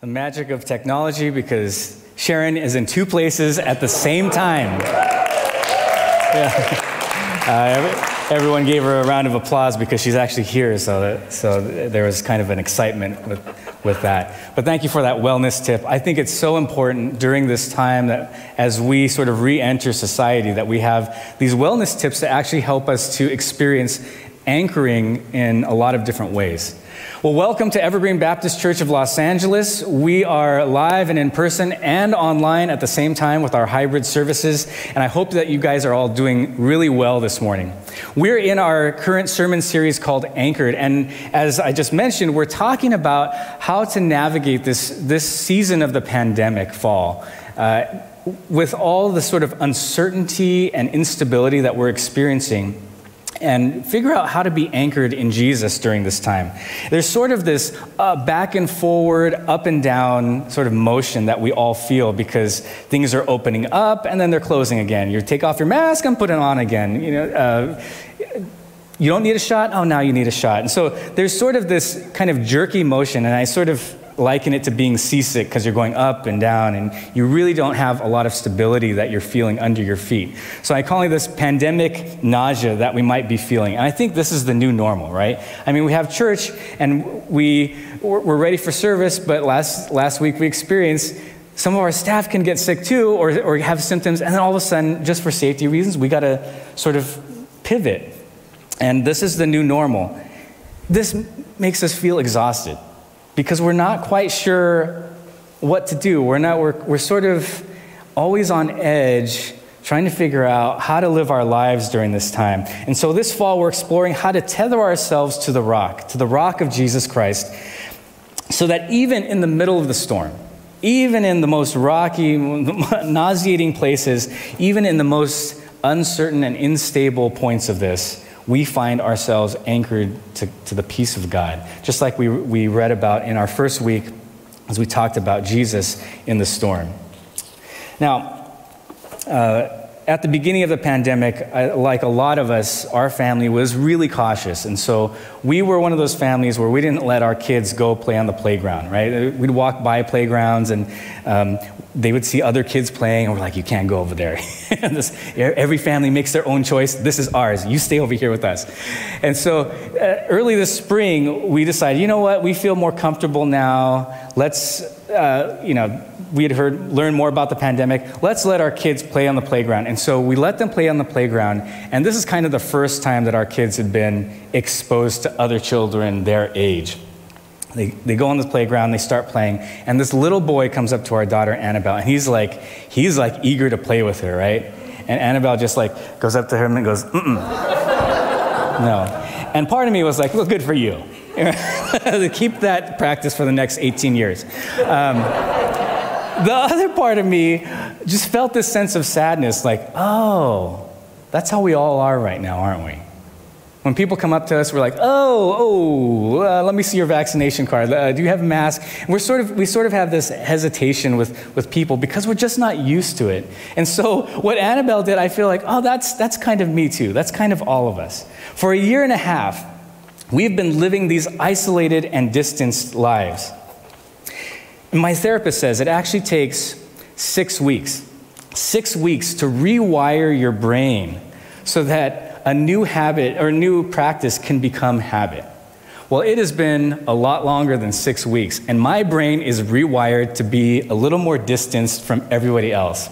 the magic of technology because Sharon is in two places at the same time. Yeah. Uh, everyone gave her a round of applause because she's actually here, so, that, so there was kind of an excitement with, with that. But thank you for that wellness tip. I think it's so important during this time that as we sort of re enter society, that we have these wellness tips that actually help us to experience anchoring in a lot of different ways. Well, welcome to Evergreen Baptist Church of Los Angeles. We are live and in person and online at the same time with our hybrid services, and I hope that you guys are all doing really well this morning. We're in our current sermon series called Anchored, and as I just mentioned, we're talking about how to navigate this, this season of the pandemic fall. Uh, with all the sort of uncertainty and instability that we're experiencing, and figure out how to be anchored in Jesus during this time. There's sort of this uh, back and forward, up and down sort of motion that we all feel because things are opening up and then they're closing again. You take off your mask and put it on again. You know, uh, you don't need a shot. Oh, now you need a shot. And so there's sort of this kind of jerky motion, and I sort of liken it to being seasick because you're going up and down and you really don't have a lot of stability that you're feeling under your feet. So I call it this pandemic nausea that we might be feeling. And I think this is the new normal, right? I mean, we have church and we, we're ready for service, but last, last week we experienced some of our staff can get sick too or, or have symptoms, and then all of a sudden, just for safety reasons, we got to sort of pivot. And this is the new normal. This makes us feel exhausted because we're not quite sure what to do. We're, not, we're, we're sort of always on edge trying to figure out how to live our lives during this time. And so this fall, we're exploring how to tether ourselves to the rock, to the rock of Jesus Christ, so that even in the middle of the storm, even in the most rocky, nauseating places, even in the most uncertain and unstable points of this, we find ourselves anchored to, to the peace of God. Just like we, we read about in our first week as we talked about Jesus in the storm. Now, uh, at the beginning of the pandemic, I, like a lot of us, our family was really cautious. And so we were one of those families where we didn't let our kids go play on the playground, right? We'd walk by playgrounds and um, they would see other kids playing, and we're like, you can't go over there. this, every family makes their own choice. This is ours. You stay over here with us. And so uh, early this spring, we decided, you know what? We feel more comfortable now. Let's, uh, you know, we had heard, learn more about the pandemic. Let's let our kids play on the playground. And so we let them play on the playground. And this is kind of the first time that our kids had been exposed to other children their age. They, they go on the playground, they start playing, and this little boy comes up to our daughter Annabelle, and he's like, he's like eager to play with her, right? And Annabelle just like goes up to him and goes, mm no. And part of me was like, well, good for you. Keep that practice for the next 18 years. Um, the other part of me just felt this sense of sadness, like, oh, that's how we all are right now, aren't we? When people come up to us, we're like, oh, oh, uh, let me see your vaccination card. Uh, do you have a mask? We're sort of, we sort of have this hesitation with, with people because we're just not used to it. And so what Annabelle did, I feel like, oh, that's, that's kind of me too. That's kind of all of us. For a year and a half, we've been living these isolated and distanced lives. My therapist says it actually takes six weeks, six weeks to rewire your brain so that a new habit or new practice can become habit. Well, it has been a lot longer than six weeks, and my brain is rewired to be a little more distanced from everybody else.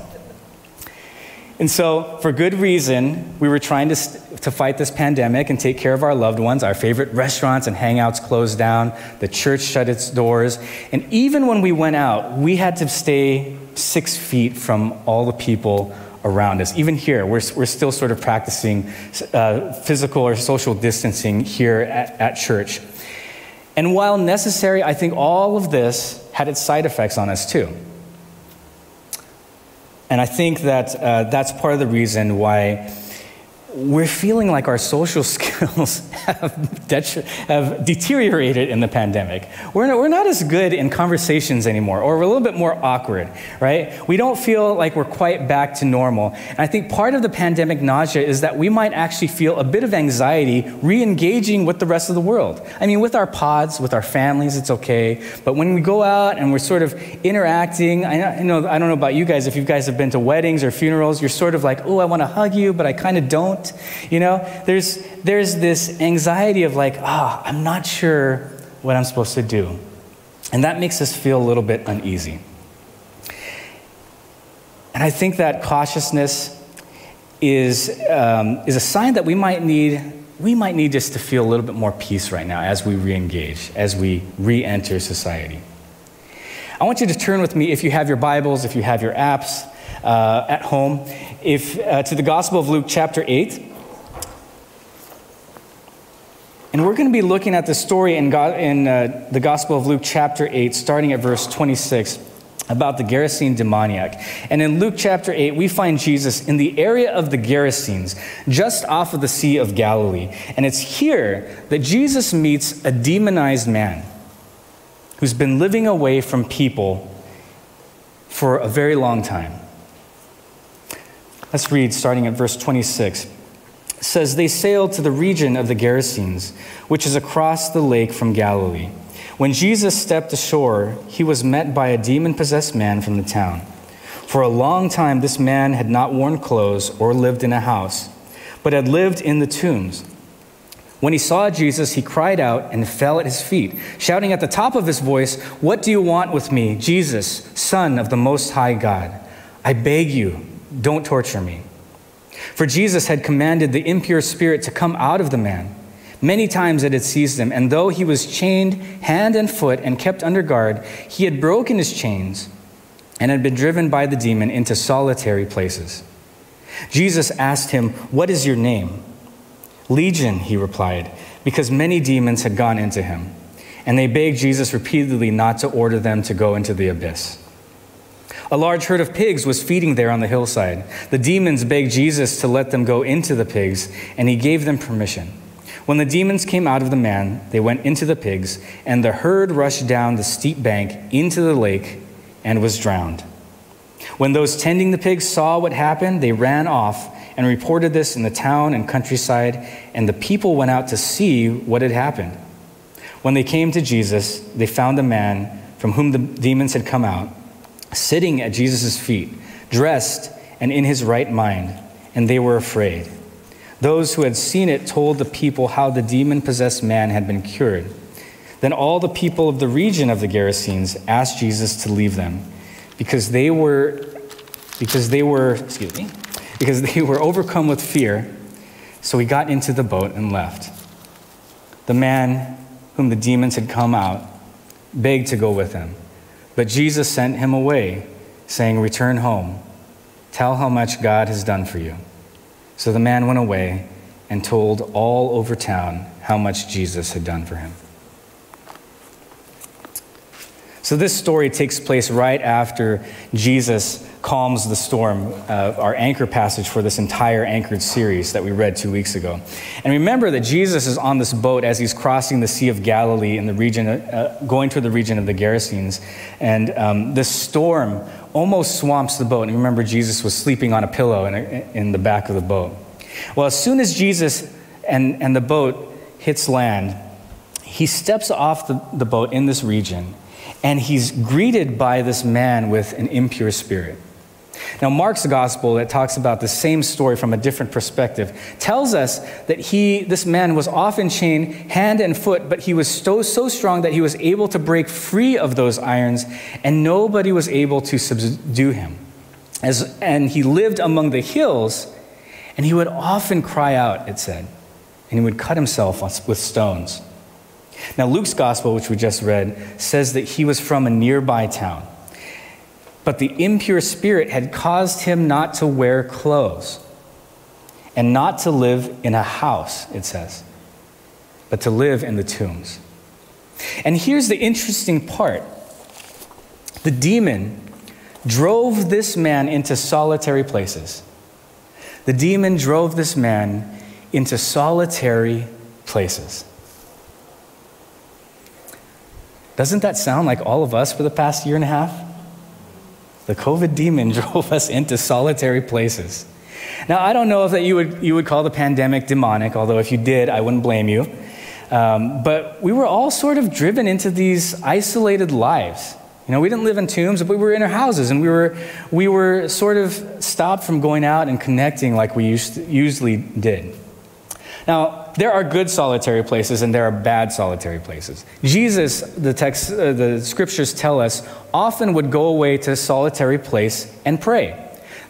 And so, for good reason, we were trying to, to fight this pandemic and take care of our loved ones. Our favorite restaurants and hangouts closed down, the church shut its doors, and even when we went out, we had to stay six feet from all the people around us. Even here, we're, we're still sort of practicing uh, physical or social distancing here at, at church. And while necessary, I think all of this had its side effects on us too. And I think that uh, that's part of the reason why we're feeling like our social skills have, det- have deteriorated in the pandemic. We're not, we're not as good in conversations anymore, or we're a little bit more awkward, right? We don't feel like we're quite back to normal. And I think part of the pandemic nausea is that we might actually feel a bit of anxiety re engaging with the rest of the world. I mean, with our pods, with our families, it's okay. But when we go out and we're sort of interacting, I know, I don't know about you guys, if you guys have been to weddings or funerals, you're sort of like, oh, I want to hug you, but I kind of don't. You know, there's, there's this anxiety of like, ah, I'm not sure what I'm supposed to do. And that makes us feel a little bit uneasy. And I think that cautiousness is, um, is a sign that we might need we might need just to feel a little bit more peace right now as we re-engage, as we re-enter society. I want you to turn with me, if you have your Bibles, if you have your apps uh, at home, if, uh, to the Gospel of Luke, chapter 8. And we're going to be looking at the story in, God, in uh, the Gospel of Luke, chapter 8, starting at verse 26, about the Gerasene demoniac. And in Luke chapter 8, we find Jesus in the area of the Gerasenes, just off of the Sea of Galilee. And it's here that Jesus meets a demonized man who's been living away from people for a very long time. Let's read starting at verse 26. It says, They sailed to the region of the Gerasenes, which is across the lake from Galilee. When Jesus stepped ashore, he was met by a demon possessed man from the town. For a long time, this man had not worn clothes or lived in a house, but had lived in the tombs. When he saw Jesus, he cried out and fell at his feet, shouting at the top of his voice, What do you want with me, Jesus, Son of the Most High God? I beg you don't torture me. For Jesus had commanded the impure spirit to come out of the man. Many times it had seized him, and though he was chained hand and foot and kept under guard, he had broken his chains and had been driven by the demon into solitary places. Jesus asked him, What is your name? Legion, he replied, because many demons had gone into him. And they begged Jesus repeatedly not to order them to go into the abyss. A large herd of pigs was feeding there on the hillside. The demons begged Jesus to let them go into the pigs, and he gave them permission. When the demons came out of the man, they went into the pigs, and the herd rushed down the steep bank into the lake and was drowned. When those tending the pigs saw what happened, they ran off and reported this in the town and countryside, and the people went out to see what had happened. When they came to Jesus, they found the man from whom the demons had come out sitting at Jesus' feet, dressed and in his right mind, and they were afraid. Those who had seen it told the people how the demon possessed man had been cured. Then all the people of the region of the Gerasenes asked Jesus to leave them because they were because they were excuse me because they were overcome with fear so he got into the boat and left the man whom the demons had come out begged to go with him but Jesus sent him away, saying, Return home. Tell how much God has done for you. So the man went away and told all over town how much Jesus had done for him. So, this story takes place right after Jesus calms the storm, uh, our anchor passage for this entire anchored series that we read two weeks ago. And remember that Jesus is on this boat as he's crossing the Sea of Galilee in the region, uh, going to the region of the Gerasenes. And um, this storm almost swamps the boat. And remember, Jesus was sleeping on a pillow in, a, in the back of the boat. Well, as soon as Jesus and, and the boat hits land, he steps off the, the boat in this region and he's greeted by this man with an impure spirit. Now, Mark's gospel that talks about the same story from a different perspective tells us that he, this man was often chained hand and foot, but he was so, so strong that he was able to break free of those irons, and nobody was able to subdue him. As, and he lived among the hills, and he would often cry out, it said, and he would cut himself with stones. Now, Luke's gospel, which we just read, says that he was from a nearby town. But the impure spirit had caused him not to wear clothes and not to live in a house, it says, but to live in the tombs. And here's the interesting part the demon drove this man into solitary places. the demon drove this man into solitary places. Doesn't that sound like all of us for the past year and a half? The COVID demon drove us into solitary places. Now, I don't know if that you would, you would call the pandemic demonic, although if you did, I wouldn't blame you. Um, but we were all sort of driven into these isolated lives. You know, we didn't live in tombs, but we were in our houses, and we were, we were sort of stopped from going out and connecting like we used usually did. Now, there are good solitary places and there are bad solitary places. Jesus, the text, uh, the scriptures tell us, often would go away to a solitary place and pray.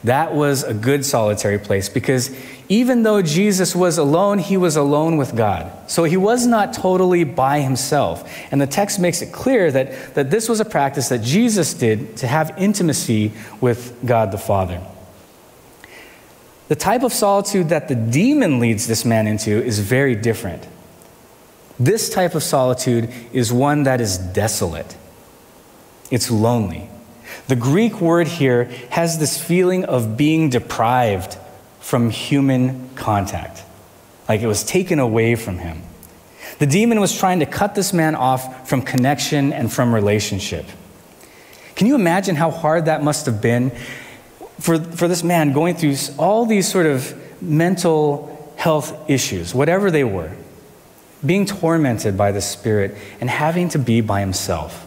That was a good solitary place because even though Jesus was alone, he was alone with God. So he was not totally by himself. And the text makes it clear that, that this was a practice that Jesus did to have intimacy with God the Father. The type of solitude that the demon leads this man into is very different. This type of solitude is one that is desolate, it's lonely. The Greek word here has this feeling of being deprived from human contact, like it was taken away from him. The demon was trying to cut this man off from connection and from relationship. Can you imagine how hard that must have been for, for this man going through all these sort of mental health issues, whatever they were, being tormented by the Spirit and having to be by himself.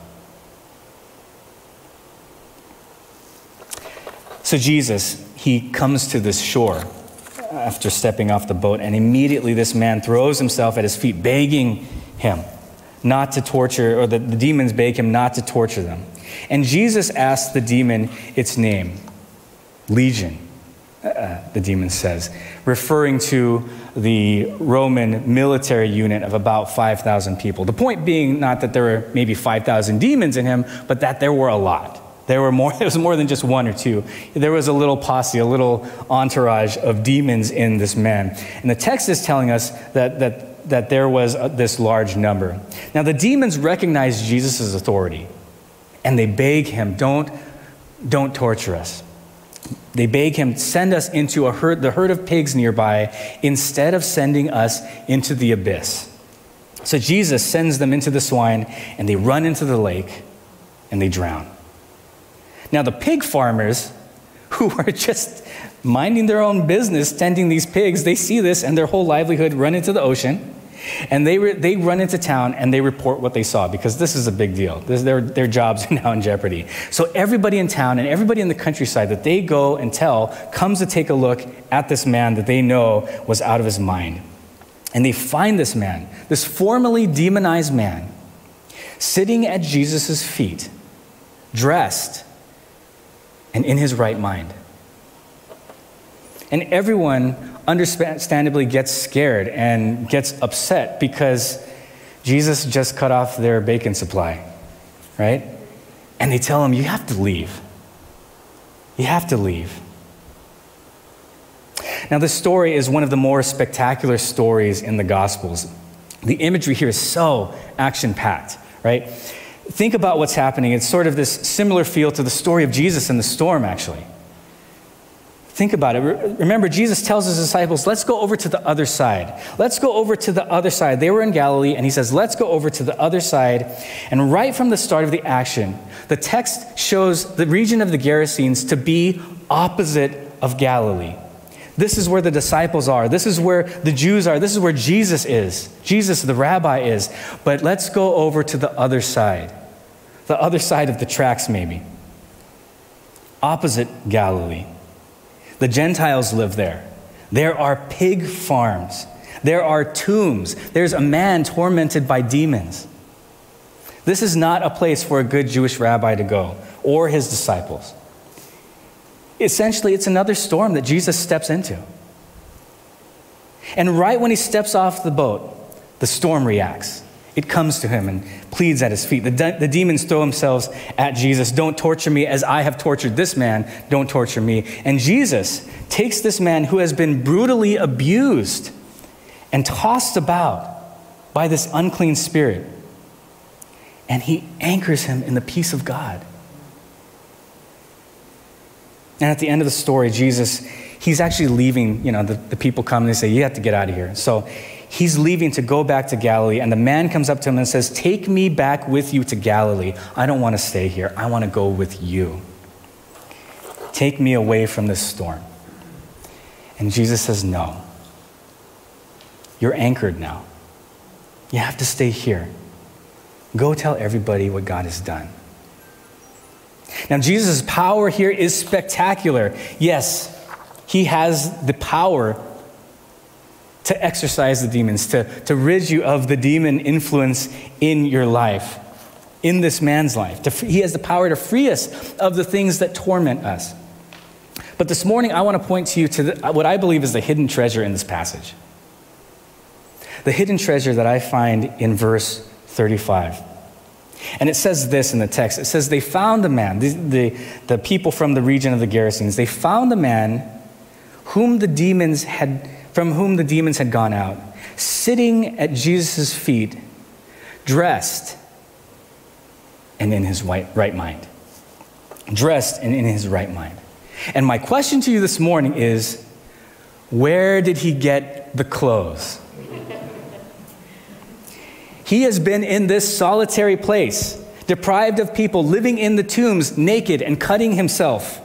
So Jesus, he comes to this shore after stepping off the boat, and immediately this man throws himself at his feet, begging him not to torture, or the, the demons beg him not to torture them. And Jesus asks the demon its name. Legion, uh, the demon says, referring to the Roman military unit of about 5,000 people. The point being not that there were maybe 5,000 demons in him, but that there were a lot. There were more, it was more than just one or two. There was a little posse, a little entourage of demons in this man. And the text is telling us that, that, that there was a, this large number. Now, the demons recognize Jesus' authority, and they beg him, don't, don't torture us. They beg him, send us into a herd, the herd of pigs nearby instead of sending us into the abyss. So Jesus sends them into the swine, and they run into the lake and they drown. Now, the pig farmers, who are just minding their own business, tending these pigs, they see this and their whole livelihood run into the ocean. And they, re- they run into town and they report what they saw because this is a big deal. This, their, their jobs are now in jeopardy. So everybody in town and everybody in the countryside that they go and tell comes to take a look at this man that they know was out of his mind. And they find this man, this formerly demonized man, sitting at Jesus' feet, dressed and in his right mind. And everyone understandably gets scared and gets upset because Jesus just cut off their bacon supply, right? And they tell him, You have to leave. You have to leave. Now, this story is one of the more spectacular stories in the Gospels. The imagery here is so action packed, right? Think about what's happening. It's sort of this similar feel to the story of Jesus in the storm, actually. Think about it. Remember, Jesus tells his disciples, let's go over to the other side. Let's go over to the other side. They were in Galilee, and he says, let's go over to the other side. And right from the start of the action, the text shows the region of the Gerasenes to be opposite of Galilee. This is where the disciples are. This is where the Jews are. This is where Jesus is. Jesus, the rabbi, is. But let's go over to the other side. The other side of the tracks, maybe. Opposite Galilee. The Gentiles live there. There are pig farms. There are tombs. There's a man tormented by demons. This is not a place for a good Jewish rabbi to go or his disciples. Essentially, it's another storm that Jesus steps into. And right when he steps off the boat, the storm reacts. It comes to him and pleads at his feet. The, de- the demons throw themselves at Jesus. Don't torture me as I have tortured this man. Don't torture me. And Jesus takes this man who has been brutally abused and tossed about by this unclean spirit. And he anchors him in the peace of God. And at the end of the story, Jesus, he's actually leaving. You know, the, the people come and they say, You have to get out of here. So he's leaving to go back to Galilee. And the man comes up to him and says, Take me back with you to Galilee. I don't want to stay here. I want to go with you. Take me away from this storm. And Jesus says, No. You're anchored now. You have to stay here. Go tell everybody what God has done. Now, Jesus' power here is spectacular. Yes, he has the power to exorcise the demons, to, to rid you of the demon influence in your life, in this man's life. To, he has the power to free us of the things that torment us. But this morning, I want to point to you to the, uh, what I believe is the hidden treasure in this passage. The hidden treasure that I find in verse 35. And it says this in the text it says, They found a man, the, the, the people from the region of the Gerasenes, they found a man whom the demons had, from whom the demons had gone out, sitting at Jesus' feet, dressed and in his right, right mind. Dressed and in his right mind. And my question to you this morning is where did he get the clothes? He has been in this solitary place, deprived of people, living in the tombs, naked and cutting himself.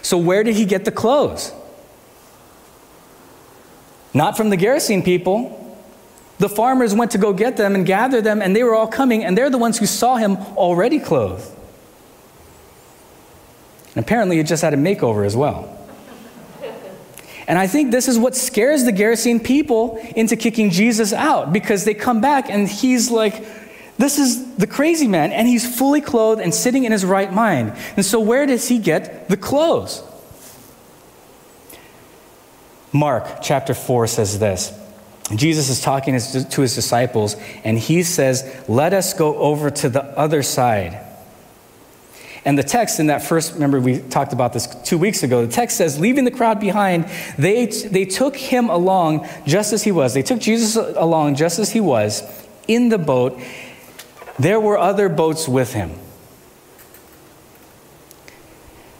So, where did he get the clothes? Not from the Gerasene people. The farmers went to go get them and gather them, and they were all coming, and they're the ones who saw him already clothed. And apparently, he just had a makeover as well. And I think this is what scares the Gerasene people into kicking Jesus out because they come back and he's like, this is the crazy man, and he's fully clothed and sitting in his right mind. And so, where does he get the clothes? Mark chapter 4 says this. Jesus is talking to his disciples, and he says, Let us go over to the other side. And the text in that first, remember we talked about this two weeks ago, the text says, leaving the crowd behind, they, they took him along just as he was. They took Jesus along just as he was in the boat. There were other boats with him.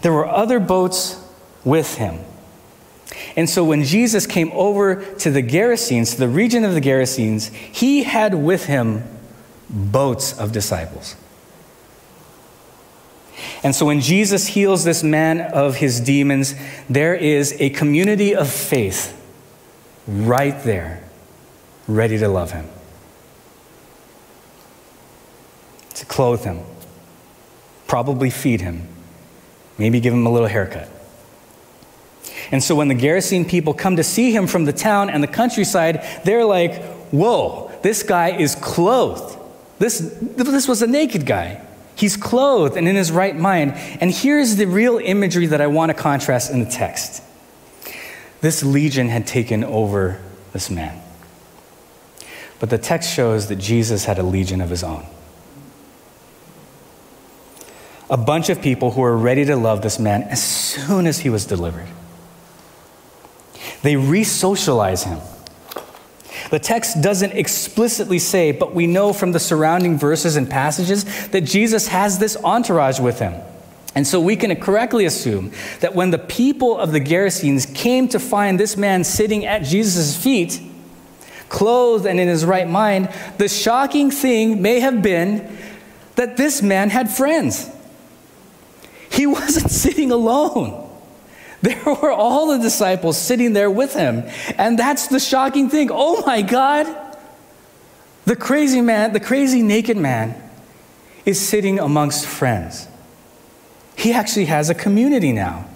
There were other boats with him. And so when Jesus came over to the Gerasenes, to the region of the Gerasenes, he had with him boats of disciples. And so when Jesus heals this man of his demons, there is a community of faith right there, ready to love him, to clothe him, probably feed him, maybe give him a little haircut. And so when the Gerasene people come to see him from the town and the countryside, they're like, whoa, this guy is clothed. This, this was a naked guy. He's clothed and in his right mind. And here's the real imagery that I want to contrast in the text this legion had taken over this man. But the text shows that Jesus had a legion of his own. A bunch of people who were ready to love this man as soon as he was delivered. They re socialize him. The text doesn't explicitly say, but we know from the surrounding verses and passages that Jesus has this entourage with him. And so we can correctly assume that when the people of the Gerasenes came to find this man sitting at Jesus' feet, clothed and in his right mind, the shocking thing may have been that this man had friends. He wasn't sitting alone. There were all the disciples sitting there with him. And that's the shocking thing. Oh my God! The crazy man, the crazy naked man, is sitting amongst friends. He actually has a community now.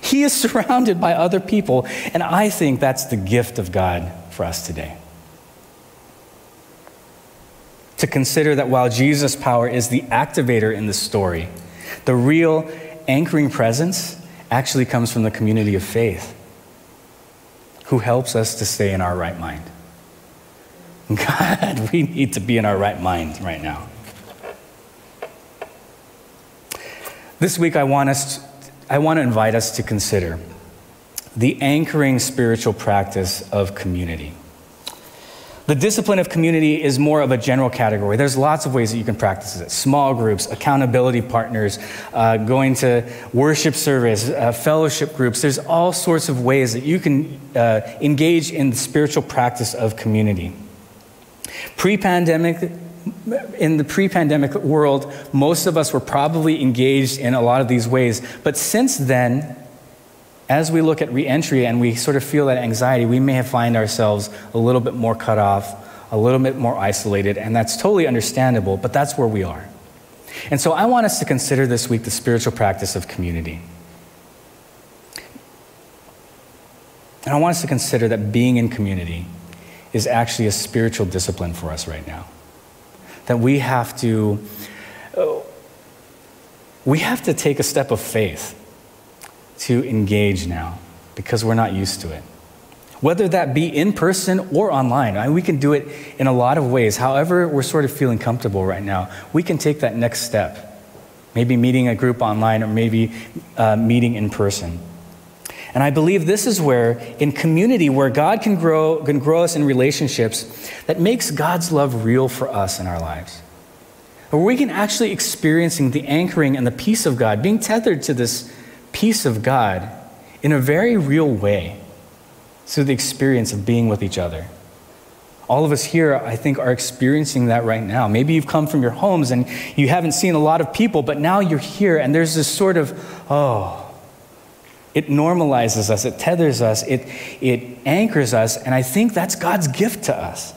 He is surrounded by other people. And I think that's the gift of God for us today. To consider that while Jesus' power is the activator in the story, the real anchoring presence actually comes from the community of faith who helps us to stay in our right mind. God, we need to be in our right mind right now. This week, I want, us to, I want to invite us to consider the anchoring spiritual practice of community. The discipline of community is more of a general category. There's lots of ways that you can practice it small groups, accountability partners, uh, going to worship service, uh, fellowship groups. There's all sorts of ways that you can uh, engage in the spiritual practice of community. Pre pandemic, in the pre pandemic world, most of us were probably engaged in a lot of these ways. But since then, as we look at reentry and we sort of feel that anxiety, we may have find ourselves a little bit more cut off, a little bit more isolated, and that's totally understandable, but that's where we are. And so I want us to consider this week the spiritual practice of community. And I want us to consider that being in community is actually a spiritual discipline for us right now. That we have to, uh, we have to take a step of faith to engage now because we're not used to it. Whether that be in person or online, I mean, we can do it in a lot of ways. However, we're sort of feeling comfortable right now, we can take that next step. Maybe meeting a group online or maybe uh, meeting in person. And I believe this is where, in community, where God can grow, can grow us in relationships that makes God's love real for us in our lives. Where we can actually experiencing the anchoring and the peace of God, being tethered to this peace of God in a very real way through the experience of being with each other. All of us here, I think, are experiencing that right now. Maybe you've come from your homes and you haven't seen a lot of people, but now you're here and there's this sort of, oh, it normalizes us, it tethers us, it, it anchors us, and I think that's God's gift to us.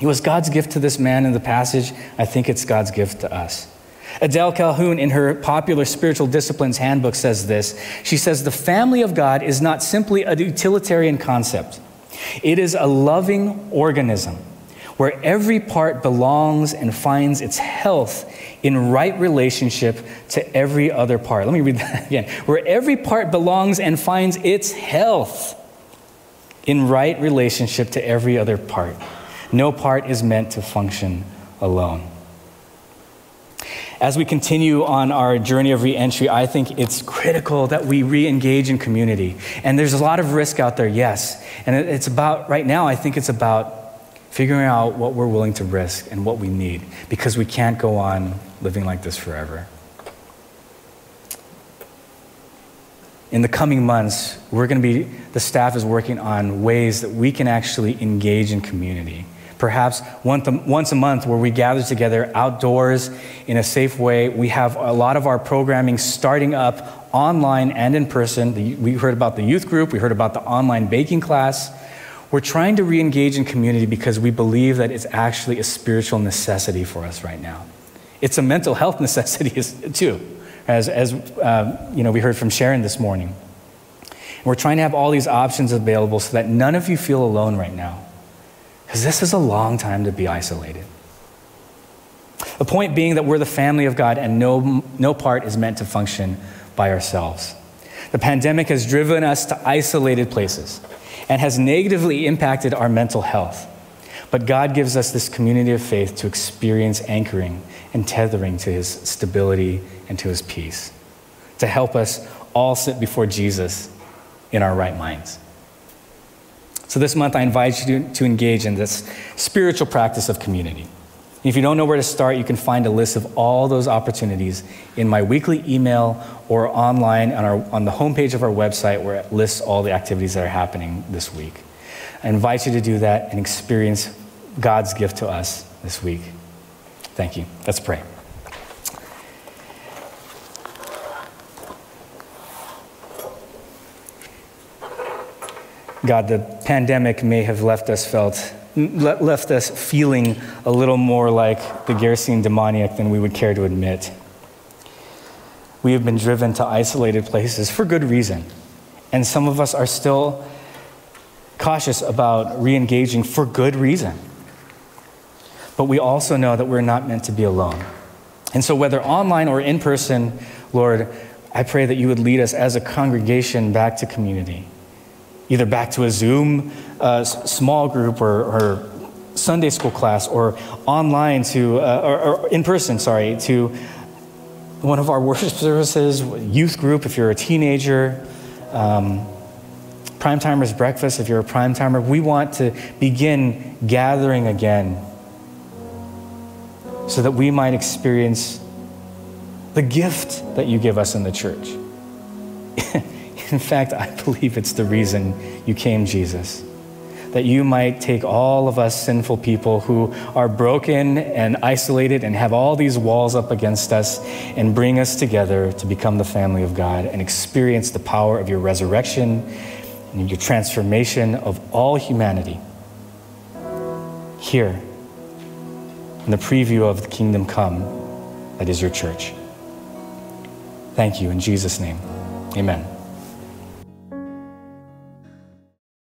It was God's gift to this man in the passage. I think it's God's gift to us. Adele Calhoun, in her popular spiritual disciplines handbook, says this. She says, The family of God is not simply a utilitarian concept, it is a loving organism where every part belongs and finds its health in right relationship to every other part. Let me read that again. Where every part belongs and finds its health in right relationship to every other part. No part is meant to function alone. As we continue on our journey of reentry, I think it's critical that we re engage in community. And there's a lot of risk out there, yes. And it's about, right now, I think it's about figuring out what we're willing to risk and what we need because we can't go on living like this forever. In the coming months, we're going to be, the staff is working on ways that we can actually engage in community perhaps once a month where we gather together outdoors in a safe way. We have a lot of our programming starting up online and in person. We heard about the youth group, we heard about the online baking class. We're trying to re engage in community because we believe that it's actually a spiritual necessity for us right now. It's a mental health necessity too, as, as uh, you know, we heard from Sharon this morning. We're trying to have all these options available so that none of you feel alone right now. Because this is a long time to be isolated. The point being that we're the family of God and no, no part is meant to function by ourselves. The pandemic has driven us to isolated places and has negatively impacted our mental health. But God gives us this community of faith to experience anchoring and tethering to his stability and to his peace, to help us all sit before Jesus in our right minds. So this month, I invite you to, to engage in this spiritual practice of community. If you don't know where to start, you can find a list of all those opportunities in my weekly email or online on, our, on the homepage of our website where it lists all the activities that are happening this week. I invite you to do that and experience God's gift to us this week. Thank you. Let's pray. God, the pandemic may have left us felt left us feeling a little more like the Gerasene demoniac than we would care to admit. We have been driven to isolated places for good reason. And some of us are still cautious about re engaging for good reason. But we also know that we're not meant to be alone. And so, whether online or in person, Lord, I pray that you would lead us as a congregation back to community either back to a Zoom uh, small group or, or, Sunday school class or online to, uh, or, or, in person, sorry, to one of our worship services, youth group if you're a teenager, um, Prime Timers Breakfast, if you're a prime timer, we want to begin gathering again so that we might experience the gift that you give us in the church. in fact, I believe it's the reason you came, Jesus that you might take all of us sinful people who are broken and isolated and have all these walls up against us and bring us together to become the family of God and experience the power of your resurrection and your transformation of all humanity. Here, in the preview of the kingdom come, that is your church. Thank you in Jesus' name. Amen.